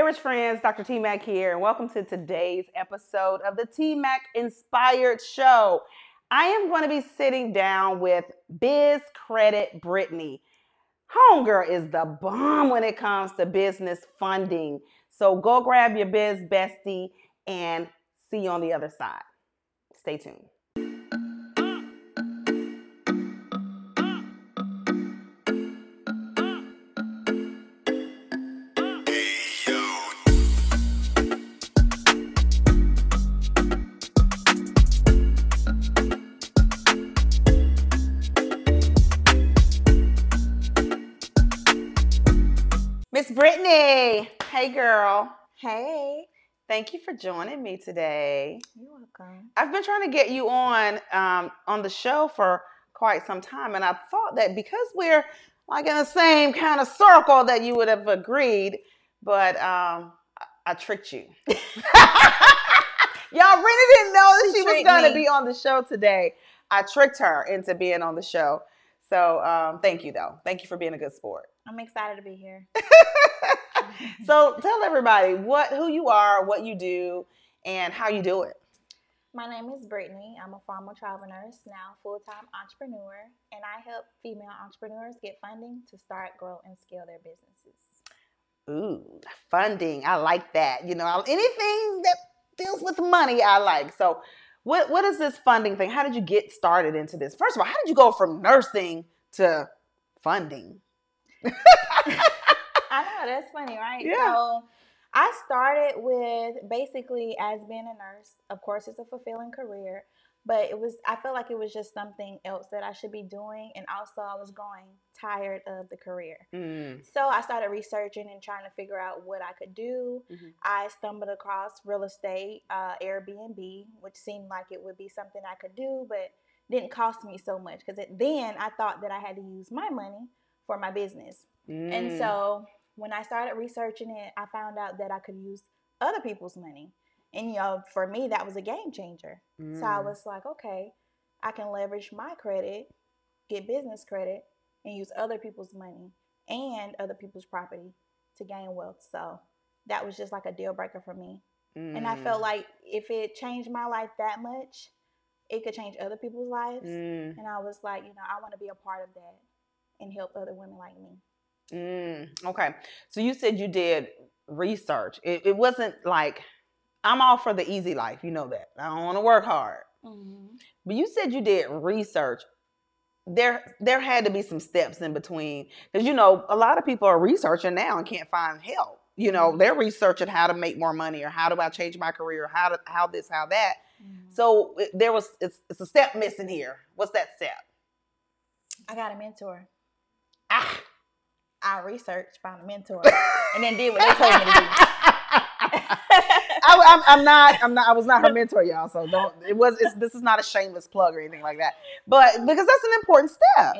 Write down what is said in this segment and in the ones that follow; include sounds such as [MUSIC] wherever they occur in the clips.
Hey, rich friends, Dr. T Mac here, and welcome to today's episode of the T Mac Inspired Show. I am going to be sitting down with Biz Credit Brittany. Homegirl is the bomb when it comes to business funding. So go grab your biz bestie and see you on the other side. Stay tuned. Brittany. Hey, girl. Hey, Thank you for joining me today. you're welcome. I've been trying to get you on um, on the show for quite some time, and I thought that because we're like in the same kind of circle, that you would have agreed. But um, I, I tricked you. [LAUGHS] Y'all really didn't know that She she was going to be on the show today. I tricked her into being on the show. So um, thank you, though. Thank you for being a good sport. I'm excited to be here. [LAUGHS] [LAUGHS] So tell everybody what who you are, what you do, and how you do it. My name is Brittany. I'm a former travel nurse, now full-time entrepreneur, and I help female entrepreneurs get funding to start, grow, and scale their businesses. Ooh, funding. I like that. You know, anything that deals with money, I like. So, what what is this funding thing? How did you get started into this? First of all, how did you go from nursing to funding? [LAUGHS] I know that's funny, right? Yeah. So I started with basically as being a nurse. Of course, it's a fulfilling career, but it was I felt like it was just something else that I should be doing, and also I was growing tired of the career. Mm, So I started researching and trying to figure out what I could do. Mhm. I stumbled across real estate, uh, Airbnb, which seemed like it would be something I could do, but didn't cost me so much because then I thought that I had to use my money for my business. And mm. so when I started researching it, I found out that I could use other people's money. And you know, for me, that was a game changer. So I Mm. was like, okay, I can leverage my credit, get business credit, and use other people's money and other people's property to gain wealth. So that was just like a deal breaker for me. And I felt Mm. like if it changed my life that much, it could change other people's lives. Mm, And I was like, you know, I want to be a part of that and help other women like me. Mm. Okay, so you said you did research. It, it wasn't like I'm all for the easy life. You know that. I don't want to work hard. But you said you did research. There, there had to be some steps in between because you know a lot of people are researching now and can't find help. You know, they're researching how to make more money or how do I change my career, how to how this, how that. Mhm. So it- there was it's, it's a step missing here. What's that step? I got a mentor. Ah. I researched, found a mentor, and then did what they told me to do. I, I'm, I'm not. I'm not. I was not her mentor, y'all. So don't. It was. It's, this is not a shameless plug or anything like that. But because that's an important step.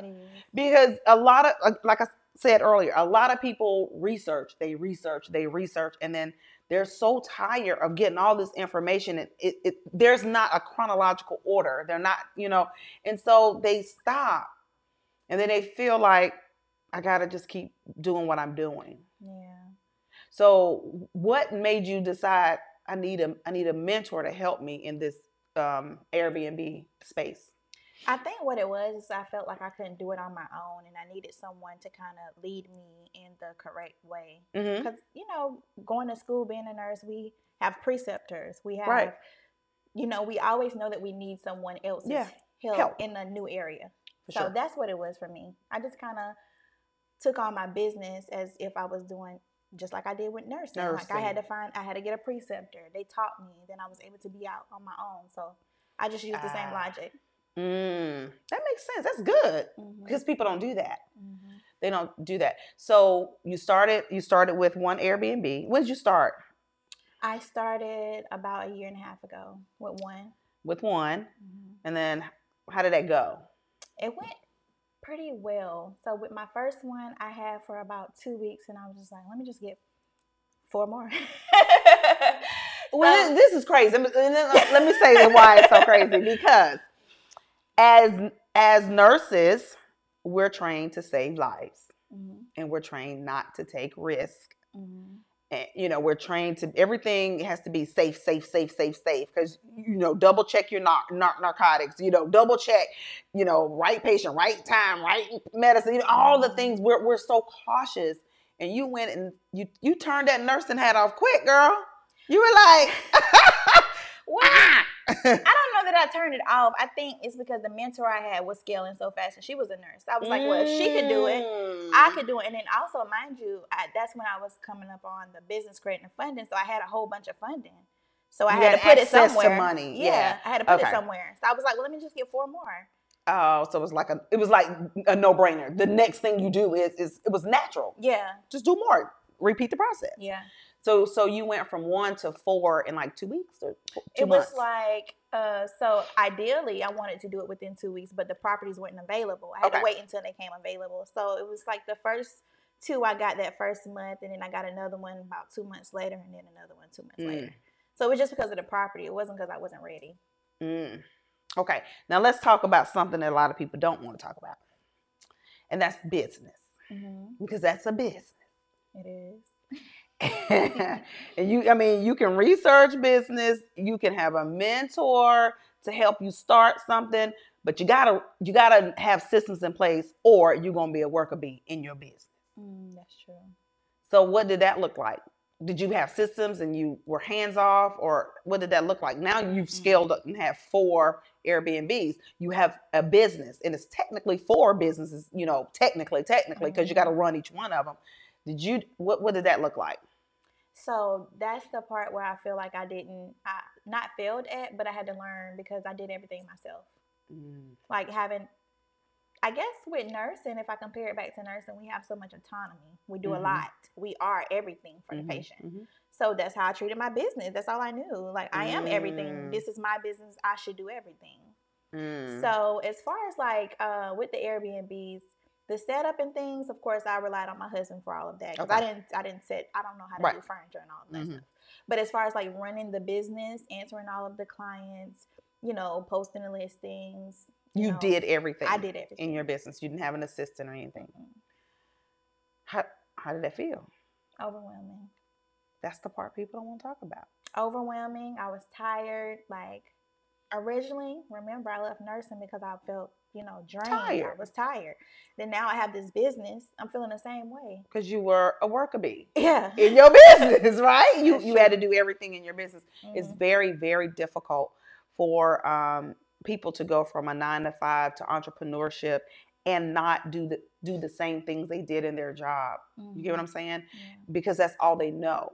Because a lot of like- like i said earlier a lot of people research they research they research and then they're so tired of getting all this information and it, it there's not a chronological order they're not you know and so they stop and then they feel like i gotta just keep doing what i'm doing Yeah. so what made you decide i need a i need a mentor to help me in this um, airbnb space I think what it was is I felt like I couldn't do it on my own, and I needed someone to kind of lead me in the correct way. mm-hmm. Because you know, going to school, being a nurse, we have preceptors. We have, Right. you know, we always know that we need someone else's Yeah. help, Help. in a new area. For so sure. that's what it was for me. I just kind of took on my business as if I was doing just like I did with nursing. Like I had to find, I had to get a preceptor. They taught me, then I was able to be out on my own. So I just used the same Ah. logic. Mm, that makes sense. That's good Mhm. because people don't do that. Mhm. They don't do that. So you started. You started with one Airbnb. When did you start? I started about a year and a half ago with one. With one, Mhm. and then how did that go? It went pretty well. So with my first one, I had for about two weeks, and I was just like, let me just get four more. [LAUGHS] Well, So- this, is crazy. Let me- say why it's so crazy [LAUGHS] because as as nurses, we're trained to save lives Mhm, and we're trained not to take risk. mhm. And, you know, we're trained to everything has to be safe, safe, safe, safe, safe. Because you know, double check your nar- nar- narcotics. You know, double check. You know, right patient, right time, right medicine. You know, all the mm-hmm. things. We're we're so cautious. And you went and you you turned that nursing hat off quick, girl. You were like, [LAUGHS] well, I don't know that I turned it off. I think it's because the mentor I had was scaling so fast, and she was a nurse. I was like, well, if she could do it, I could do it. And then also, mind you, I, that's when I was coming up on the business credit and funding, so I had a whole bunch of funding. So I had, had to put it somewhere. money, Yeah, yeah. I had to put Okay. it somewhere. So I was like, well, let me just get four more. Oh, so it was like a it was like a no brainer. The next thing you do is is it was natural. Yeah, Just do more. Repeat the process. yeah. So so you went from one to four in like two weeks or two it months. was like uh so ideally i wanted to do it within two weeks but the properties weren't available i had Okay. to wait until they came available so it was like the first two i got that first month and then i got another one about two months later and then another one two months Mm. later so it was just because of the property it wasn't because i wasn't ready Mm. Okay, now let's talk about something that a lot of people don't want to talk about, and that's business because that's a business. it is [LAUGHS] and you, I mean, you can research business, you can have a mentor to help you start something, but you gotta you gotta have systems in place, or you're gonna be a worker bee in your business. mm, that's true So, what did that look like? Did you have systems and you were hands off, or what did that look like? Now you've Mm. scaled up and have four Airbnbs. You have a business, and it's technically four businesses. You know, technically, technically, because you got to run each one of them. Did you? What What did that look like? So that's the part where i feel like i didn't i not failed at but i had to learn because i did everything myself Mm. like having I guess with nursing, if I compare it back to nursing, we have so much autonomy. We do Mhm. a lot. We are everything for Mhm, the patient. mhm. So that's how I treated my business. That's all I knew. Like I am everything. Mm. This is my business. I should do everything. Mm. So as far as like uh, with the Airbnbs, the setup and things, of course, I relied on my husband for all of that because I didn't I didn't set. I don't know how to Right. do furniture and all that Mhm. stuff. But as far as like running the business, answering all of the clients, you know, posting the listings, you know, did everything. I did everything in your business. You didn't have an assistant or anything. How How did that feel? overwhelming. That's the part people don't want to talk about. overwhelming. I was tired. Like originally, remember I left nursing because I felt, you know, drained. I was tired. Then now I have this business. I'm feeling the same way. Because you were a worker bee. [LAUGHS] Yeah. in your business, [LAUGHS] right? You That's you true. had to do everything in your business. It's Mhm. very very difficult for um, people to go from a nine to five to entrepreneurship and not do the do the same things they did in their job. You get what I'm saying? Yeah. Because that's all they know.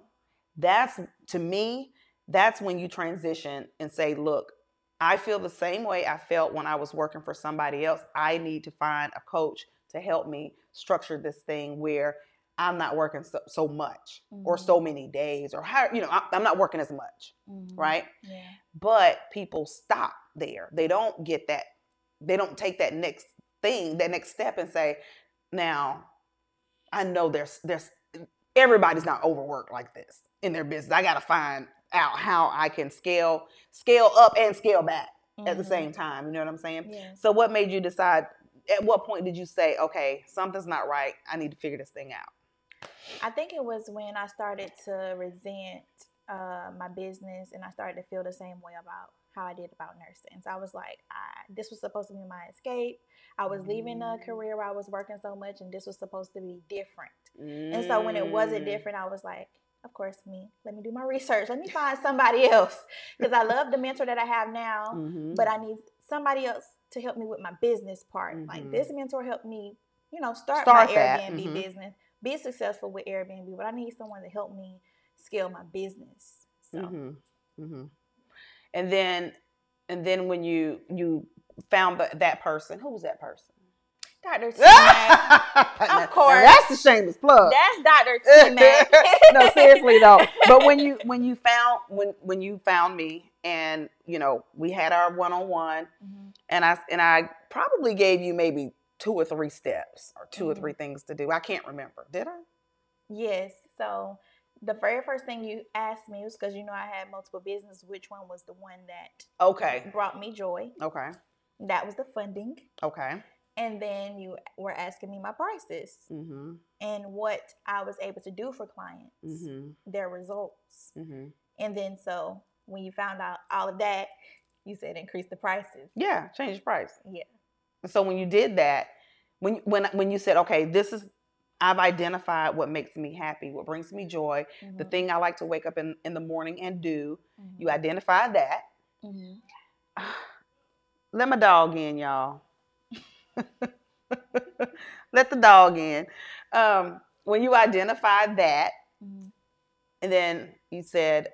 That's to me. That's when you transition and say, "Look, I feel the same way I felt when I was working for somebody else. I need to find a coach to help me structure this thing where I'm not working so, so much or Mhm. so many days or how you know I- I'm not working as much, Mhm. right? Yeah. But people stop there. They don't get that. They don't take that next thing, that next step, and say, "Now, I know there's there's everybody's not overworked like this in their business. I got to find out how I can scale scale up and scale back at the Mhm. same time. You know what I'm saying? Yeah. So, what made you decide? At what point did you say, "Okay, something's not right. I need to figure this thing out"? I think it was when I started to resent uh, my business and I started to feel the same way about how I did about nursing. So I was like, I, this was supposed to be my escape. I was leaving a Mm. career where I was working so much and this was supposed to be different. And so when it wasn't Mm. different, I was like, of course, me. Let me do my research. Let me find somebody else. Because I love the mentor that I have now, Mhm. but I need somebody else to help me with my business part. Like Mhm. this mentor helped me, you know, start, Start my that, Airbnb mhm. business, be successful with Airbnb, but I need someone to help me scale my business. So hmm hmm And then, and then when you you found the, that person, who was that person? Dr. T [LAUGHS] Mac. Now course. that's the shameless plug. That's Dr. T Mac. [LAUGHS] no, seriously though. But when you [LAUGHS] when you found when when you found me, and you know we had our one on one, and I and I probably gave you maybe two or three steps or 2 or Mhm. three things to do. I can't remember. Did I? Yes. So the very first thing you asked me was because you know I had multiple business. Which one was the one that Okay. brought me joy? Okay. That was the funding. Okay. And then you were asking me my prices Mm-hmm. and what I was able to do for clients, Mm-hmm. their results. Mm-hmm. And then so when you found out all of that, you said increase the prices. Yeah, change the price. Yeah. So when you did that, when when when you said, okay, this is I've identified what makes me happy, what brings me joy, the Mhm, thing I like to wake up in, in the morning and do. You mhm, identified that. mhm. [SIGHS] Let my dog in, y'all. [LAUGHS] Let the dog in. Um, when you identify that, Mhm. and then you said,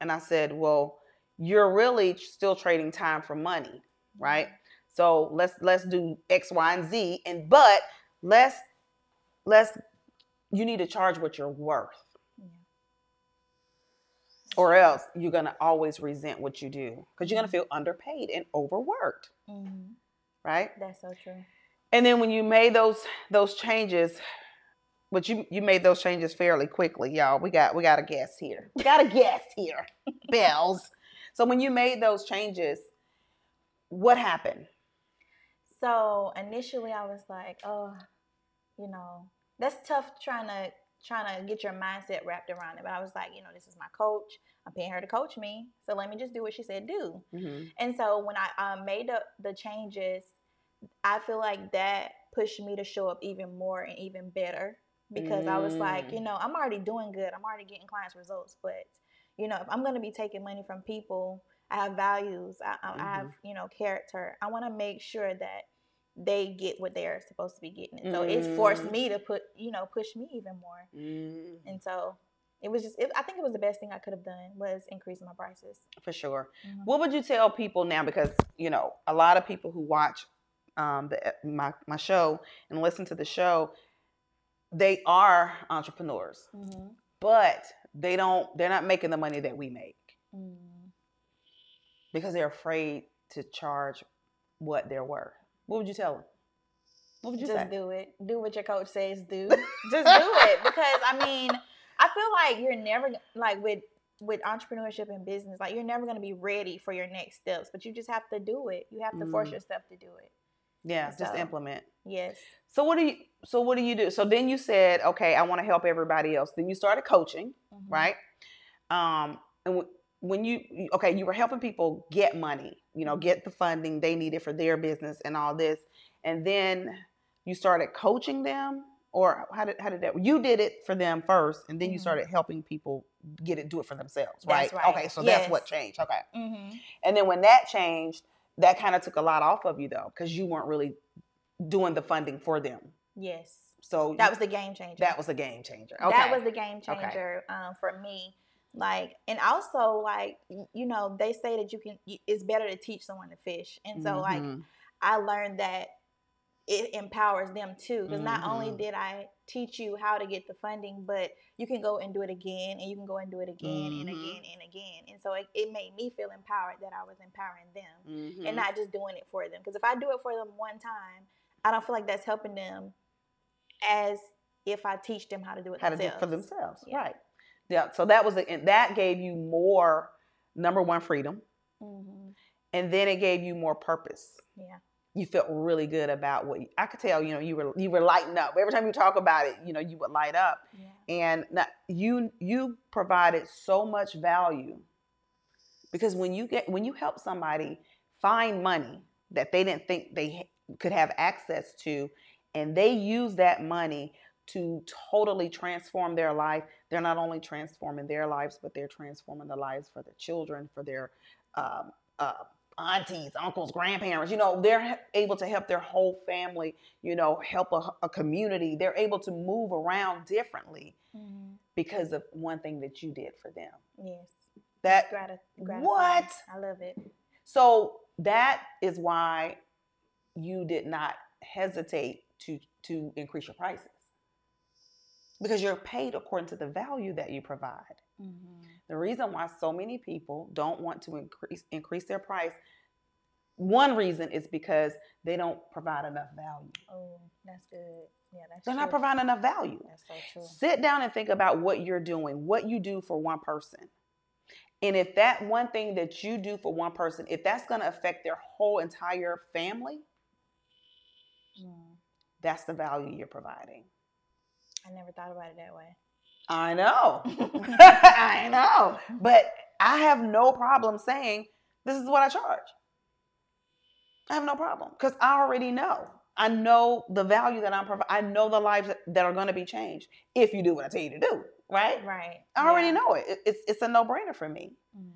and I said, well, you're really still trading time for money, right? So let's let's do X, Y, and Z, and but let's let's you need to charge what you're worth, or else you're gonna always resent what you do because you're gonna feel underpaid and overworked, Mhm. Right? That's so true. And then when you made those those changes, but you you made those changes fairly quickly, y'all. We got we got a guest here. We got a guest here. [LAUGHS] Bells. So when you made those changes, what happened? So initially, I was like, oh, you know, that's tough trying to trying to get your mindset wrapped around it. But I was like, you know, this is my coach. I'm paying her to coach me, so let me just do what she said do. Mm-hmm. And so when I um, made up the changes, I feel like that pushed me to show up even more and even better because I was like, Mm. you know, I'm already doing good. I'm already getting clients results, but you know, if I'm going to be taking money from people, I have values. I, I, I have you know character. I want to make sure that they get what they're supposed to be getting. And so it's forced Mm. me to put you know push me even more. Mm, And so it was just it, I think it was the best thing I could have done was increasing my prices. for sure. Mhm. What would you tell people now? Because you know, a lot of people who watch um, the my my show and listen to the show, they are entrepreneurs, Mhm. but they don't. They're not making the money that we make. Mm. because they're afraid to charge what they're worth. What would you tell them? What would you tell? just say? do it. Do what your coach says do. [LAUGHS] just do it because I mean, I feel like you're never like with with entrepreneurship and business, like you're never going to be ready for your next steps, but you just have to do it. You have to force Mm. yourself to do it. yeah, just implement. Yes. So what do you? So what do you do? So then you said, okay, I want to help everybody else. Then you started coaching, Mhm. right? Um, and w- when you- okay, you were helping people get money, you know, get the funding they needed for their business and all this, and then you started coaching them, or how did how did that? You did it for them first, and then you Mhm. started helping people get it, do it for themselves, right? right. Okay, so that's what changed. Okay, Mm-hmm. and then when that changed, that kind of took a lot off of you though, because you weren't really doing the funding for them. Yes. So That was the game changer. that was the game changer. Okay. That was the game Okay. changer um, for me. Like, and also like, you know, they say that you can. It's better to teach someone to fish, and so like Mhm. I learned that it empowers them too. Because not only Mhm. did I teach you how to get the funding, but you can go and do it again, and you can go and do it again and Mhm. again and again. And so it, it made me feel empowered that I was empowering them Mhm. and not just doing it for them. Because if I do it for them one time, I don't feel like that's helping them as if I teach them how to do it how to do it for themselves, Yeah. right? Yeah. So that was a, and that gave you more number one freedom, hmm and then it gave you more purpose. Yeah. You felt really good about what you, I could tell. You know, you were you were lighting up every time you talk about it. You know, you would light up, Yeah. and not, you you provided so much value because when you get when you help somebody find money that they didn't think they could have access to and they use that money to totally transform their life they're not only transforming their lives but they're transforming the lives for their children for their um, uh, aunties uncles grandparents you know they're able to help their whole family you know help a, a community they're able to move around differently hmm because of one thing that you did for them. Yes. That Grati- what? I love it. So that is why you did not hesitate to to increase your prices. Because you're paid according to the value that you provide. hmm The reason why so many people don't want to increase increase their price one reason is because they don't provide enough value. Oh, that's good. Yeah, that's true. They're true. not providing enough value. That's so true. Sit down and think about what you're doing, what you do for one person. And if that one thing that you do for one person, if that's going to affect their whole entire family, Mm. That's the value you're providing. I never thought about it that way. I know. [LAUGHS] [LAUGHS] I know. But I have no problem saying this is what I charge. I have no problem because I already know. I know the value that I'm providing. I know the lives that are going to be changed if you do what I tell you to do. Right. Right. I already yeah. know it. It's it's a no brainer for me. Mm.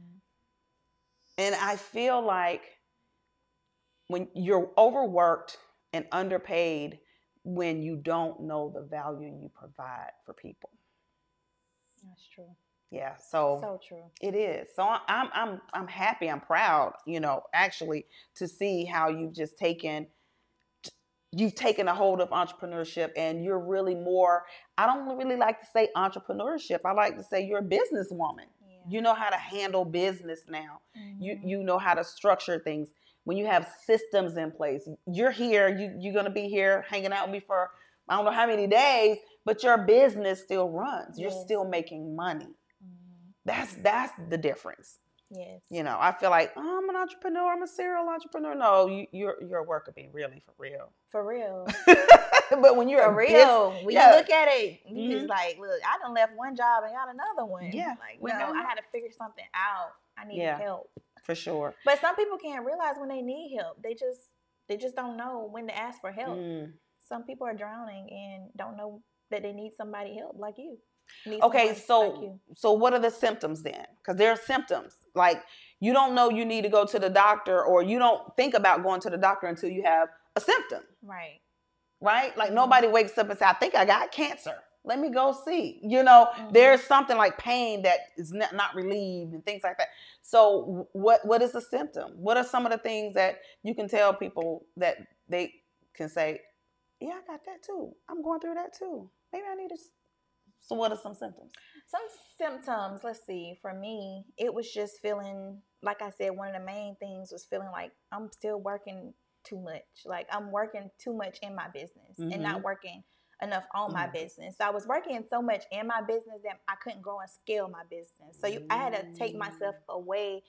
And I feel like when you're overworked and underpaid, when you don't know the value you provide for people. That's true. Yeah, so so true. It is. So I'm I'm I'm happy. I'm proud. You know, actually, to see how you've just taken you've taken a hold of entrepreneurship and you're really more i don't really like to say entrepreneurship i like to say you're a businesswoman yeah. you know how to handle business now mm-hmm. you you know how to structure things when you have systems in place you're here you, you're going to be here hanging out with me for i don't know how many days but your business still runs you're yes. still making money mm-hmm. that's that's the difference Yes. You know, I feel like oh, I'm an entrepreneur. I'm a serial entrepreneur. No, you, your your work could be really for real. For real. [LAUGHS] but when you're for real, when yeah. you look at it, you mm-hmm. just like, look, I done left one job and got another one. Yeah. Like, no, I had to figure something out. I need yeah, help. For sure. But some people can't realize when they need help. They just they just don't know when to ask for help. Mm. Some people are drowning and don't know that they need somebody help like you. Okay, so like so what are the symptoms then? Because there are symptoms. Like you don't know you need to go to the doctor, or you don't think about going to the doctor until you have a symptom. Right. Right? Like mm-hmm. nobody wakes up and say, I think I got cancer. Let me go see. You know, mm-hmm. there's something like pain that is not, not relieved and things like that. So what what is the symptom? What are some of the things that you can tell people that they can say, Yeah, I got that too. I'm going through that too. Maybe I need to so, what are some symptoms? Some symptoms, let's see, for me, it was just feeling, like I said, one of the main things was feeling like I'm still working too much. Like I'm working too much in my business mm-hmm. and not mm-hmm. working enough on mm-hmm. my business. So I was working so much in my business that I couldn't grow and scale my business. So you, I had to take myself mm. away.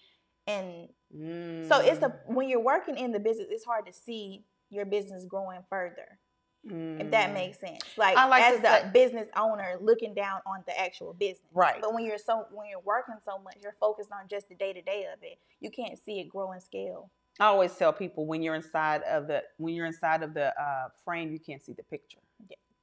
And mm. so it's a mm. when you're working in the business, it's hard to see your business growing further. Mm. If that mm. makes sense, like, like as the say, business owner looking down on the actual business, right? But when you're so when you're working so much, you're focused on just the day to day of it. You can't see it grow and scale. I always tell people when you're inside of the when you're inside of the uh, frame, you can't see the picture.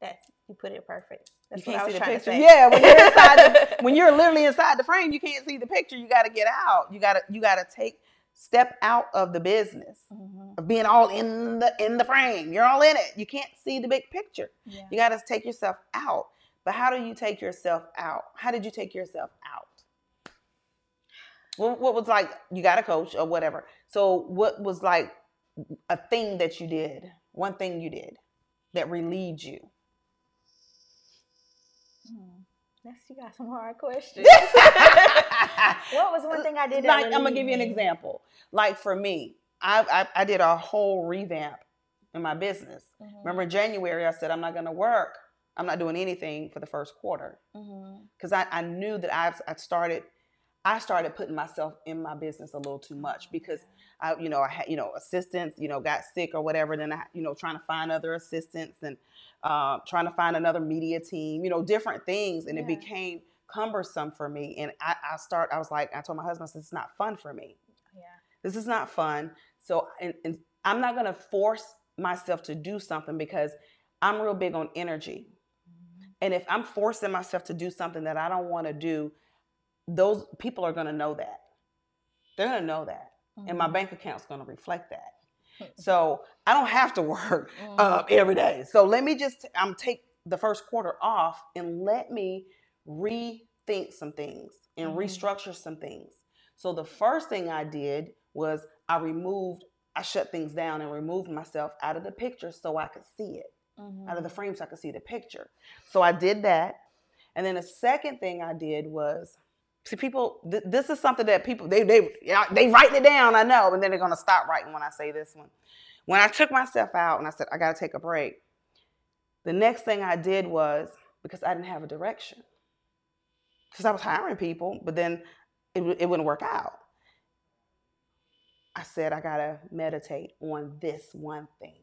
That's you put it perfect. That's you can't see the picture. Yeah, when you're inside, the, [LAUGHS] when you're literally inside the frame, you can't see the picture. You got to get out. You got to you got to take step out of the business mm-hmm. of being all in the in the frame. You're all in it. You can't see the big picture. Yeah. You got to take yourself out. But how do you take yourself out? How did you take yourself out? What, what was like you got a coach or whatever. So what was like a thing that you did? One thing you did that relieved you. Hmm. Yes, you got some hard questions. [LAUGHS] [LAUGHS] what was one thing I did? Like, I'm gonna give you an example. Like for me, I, I, I did a whole revamp in my business. Mm-hmm. Remember in January, I said I'm not gonna work. I'm not doing anything for the first quarter because mm-hmm. I, I knew that I I started I started putting myself in my business a little too much because I, you know, I had, you know, assistants, you know, got sick or whatever. Then I, you know, trying to find other assistants and uh, trying to find another media team, you know, different things. And yeah. it became cumbersome for me. And I, I start, I was like, I told my husband, this is not fun for me. Yeah. This is not fun. So, and, and I'm not going to force myself to do something because I'm real big on energy. Mm-hmm. And if I'm forcing myself to do something that I don't want to do, those people are going to know that. They're going to know that. Mm-hmm. And my mm-hmm. bank account's going to reflect that. [LAUGHS] So I don't have to work uh, every day. So let me just I'm take the first quarter off and let me rethink some things and mm-hmm. restructure some things. So the first thing I did was I removed, I shut things down and removed myself out of the picture so I could see it. Mm-hmm. Out of the mm-hmm. frame so I could see the picture. So I did that. And then the second thing I did was See, people, th- this is something that people they they they write it down. I know, and then they're gonna stop writing when I say this one. When I took myself out and I said I got to take a break, the next thing I did was because I didn't have a direction. Because I was hiring people, but then it, it wouldn't work out. I said I gotta meditate on this one thing.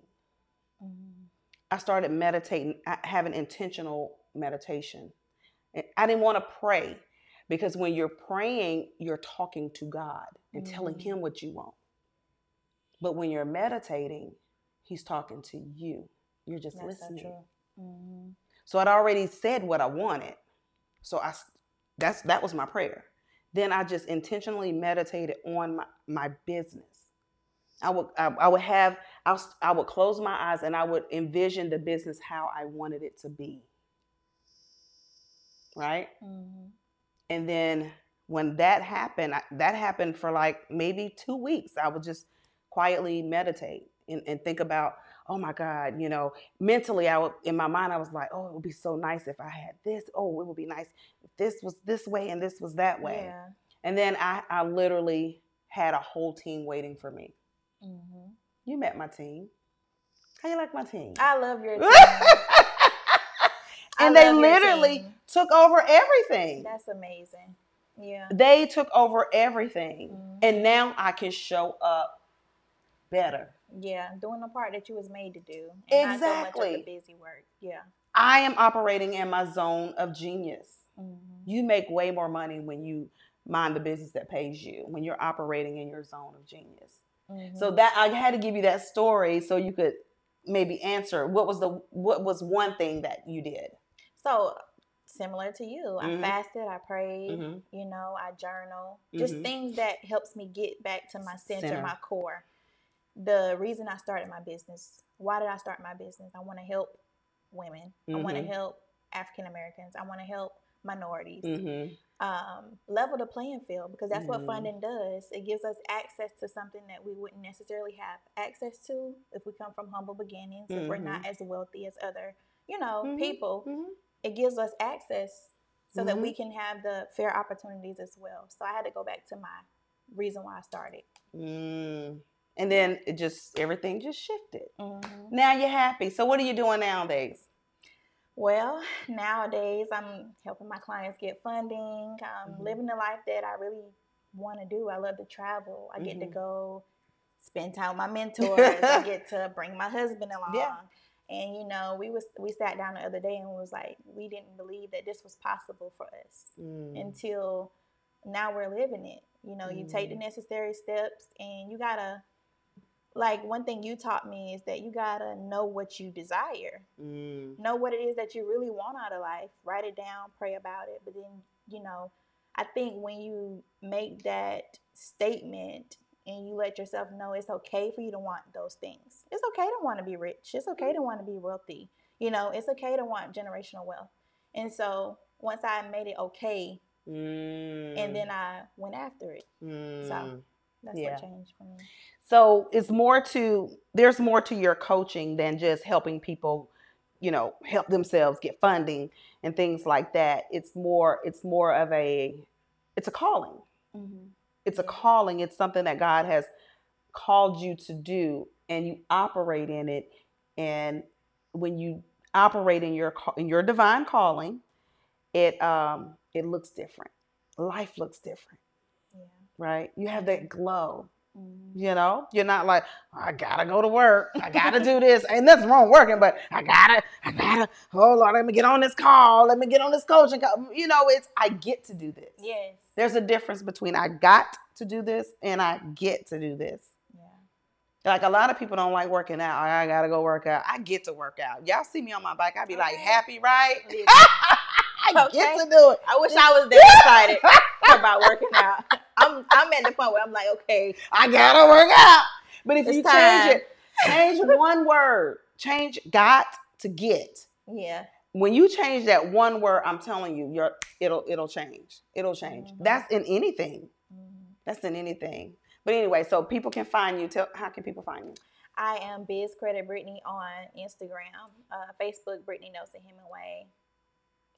Mm-hmm. I started meditating, having intentional meditation. I didn't want to pray because when you're praying, you're talking to God and mm-hmm. telling Him what you want. But when you're meditating, He's talking to you. You're just That's listening. So, mm-hmm. so I'd already said what I wanted. So I that's that was my prayer. Then I just intentionally meditated on my, my business. I would I, I would have I, I would close my eyes and I would envision the business how I wanted it to be. Right? Mm-hmm. And then when that happened, that happened for like maybe two weeks. I would just quietly meditate and, and think about, oh my God, you know, mentally, I would, in my mind, I was like, oh, it would be so nice if I had this. Oh, it would be nice if this was this way and this was that way. Yeah. And then I, I literally had a whole team waiting for me. Mm-hmm. You met my team. How you like my team? I love your [LAUGHS] team. And they literally took over everything. That's amazing. Yeah. They took over everything. Mm-hmm. And now I can show up better. Yeah, doing the part that you was made to do. exactly. So busy work. Yeah. I am operating in my zone of genius. Mm-hmm. You make way more money when you mind the business that pays you, when you're operating in your zone of genius. Mm-hmm. So that I had to give you that story so you could maybe answer what was the what was one thing that you did. So similar to you, I mm-hmm. fasted, I prayed, mm-hmm. you know, I journal, just mm-hmm. things that helps me get back to my center, center, my core. The reason I started my business, why did I start my business? I want to help women. I want to mm-hmm. help African Americans. I want to help minorities. Mm-hmm um, level the playing field because that's mm-hmm. what funding does. It gives us access to something that we wouldn't necessarily have access to if we come from humble beginnings, mm-hmm. if we're not as wealthy as other, you know, mm-hmm. people. Mm-hmm. It gives us access so that we mm-hmm. can have the fair opportunities as well. So I had to go back to my reason why I started. Mm. And then it just everything just shifted. Now you're happy. So what are you doing nowadays? Well, nowadays I'm helping my clients get funding, um, mm-hmm. living the life that I really want to do. I love to travel. I get mm-hmm. to go spend time with my [LAUGHS] mentors. I get to bring my husband along. Yeah. And you know, we was we sat down the other day and was like, we didn't believe that this was possible for us mm. until now we're living it. You know, mm. you take the mm. necessary steps and you gotta like one thing you taught me is that you gotta know what you desire mm. know what it is that you really want out of life write it down pray about it but then you know i think when you make that statement and you let yourself know it's okay for you to want those things it's okay to want to be rich it's okay to want to be wealthy you know it's okay to want generational wealth and so once i made it okay mm. and then i went after it mm. so that's yeah. what changed for me so it's more to there's more to your coaching than just helping people, you know, help themselves get funding and things like that. It's more it's more of a it's a calling. Mm-hmm. It's a calling. It's something that God has called you to do, and you operate in it. And when you operate in your in your divine calling, it um it looks different. Life looks different. Yeah. Right? You have that glow. Mm-hmm. You know, you're not like, I gotta go to work. I gotta do this. Ain't nothing wrong working, but I gotta, I gotta, hold on, let me get on this call. Let me get on this coaching call. You know, it's, I get to do this. Yes. There's a difference between I got to do this and I get to do this. Yeah. Like a lot of people don't like working out. I gotta go work out. I get to work out. Y'all see me on my bike. I'd be okay. like happy, right? [LAUGHS] I okay. get to do it. I wish I was that excited about working out. [LAUGHS] I'm I'm at the point where I'm like, okay, I gotta [LAUGHS] work out. But if you time. change it, change one word. Change got to get. Yeah. When you change that one word, I'm telling you, your it'll it'll change. It'll change. Mm-hmm. That's in anything. Mm-hmm. That's in anything. But anyway, so people can find you. Tell how can people find you? I am Biz Credit Brittany on Instagram, uh, Facebook Brittany Nelson Hemingway,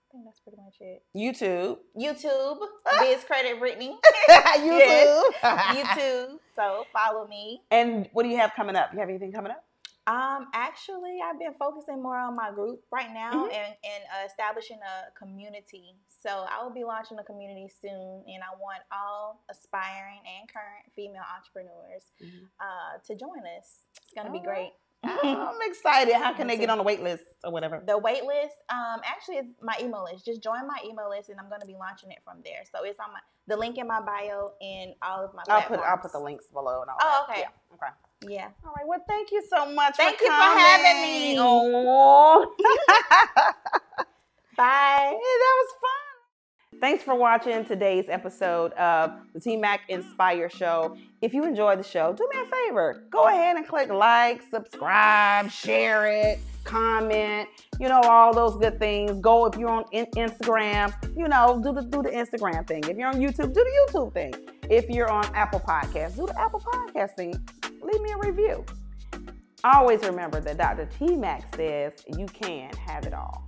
I think that's pretty much it. YouTube. YouTube. [LAUGHS] Biz Credit Brittany. [LAUGHS] YouTube. [LAUGHS] YouTube. So follow me. And what do you have coming up? You have anything coming up? Um, actually, I've been focusing more on my group right now mm-hmm. and, and uh, establishing a community. So I will be launching a community soon, and I want all aspiring and current female entrepreneurs mm-hmm. uh, to join us. It's gonna all be great. I'm [LAUGHS] excited. How can they get on the wait list or whatever? The wait list, um, actually, it's my email list. Just join my email list, and I'm going to be launching it from there. So it's on my the link in my bio and all of my. I'll platforms. put I'll put the links below and all. Oh, that. okay. Yeah. Okay. Yeah. All right. Well, thank you so much. Thank for you for having me. [LAUGHS] Oh. Bye. Yeah, that was fun. Thanks for watching today's episode of the T Mac Inspire Show. If you enjoyed the show, do me a favor. Go ahead and click like, subscribe, share it, comment, you know, all those good things. Go if you're on in- Instagram, you know, do the do the Instagram thing. If you're on YouTube, do the YouTube thing. If you're on Apple Podcasts, do the Apple Podcast thing. Leave me a review. Always remember that Dr. T says you can have it all.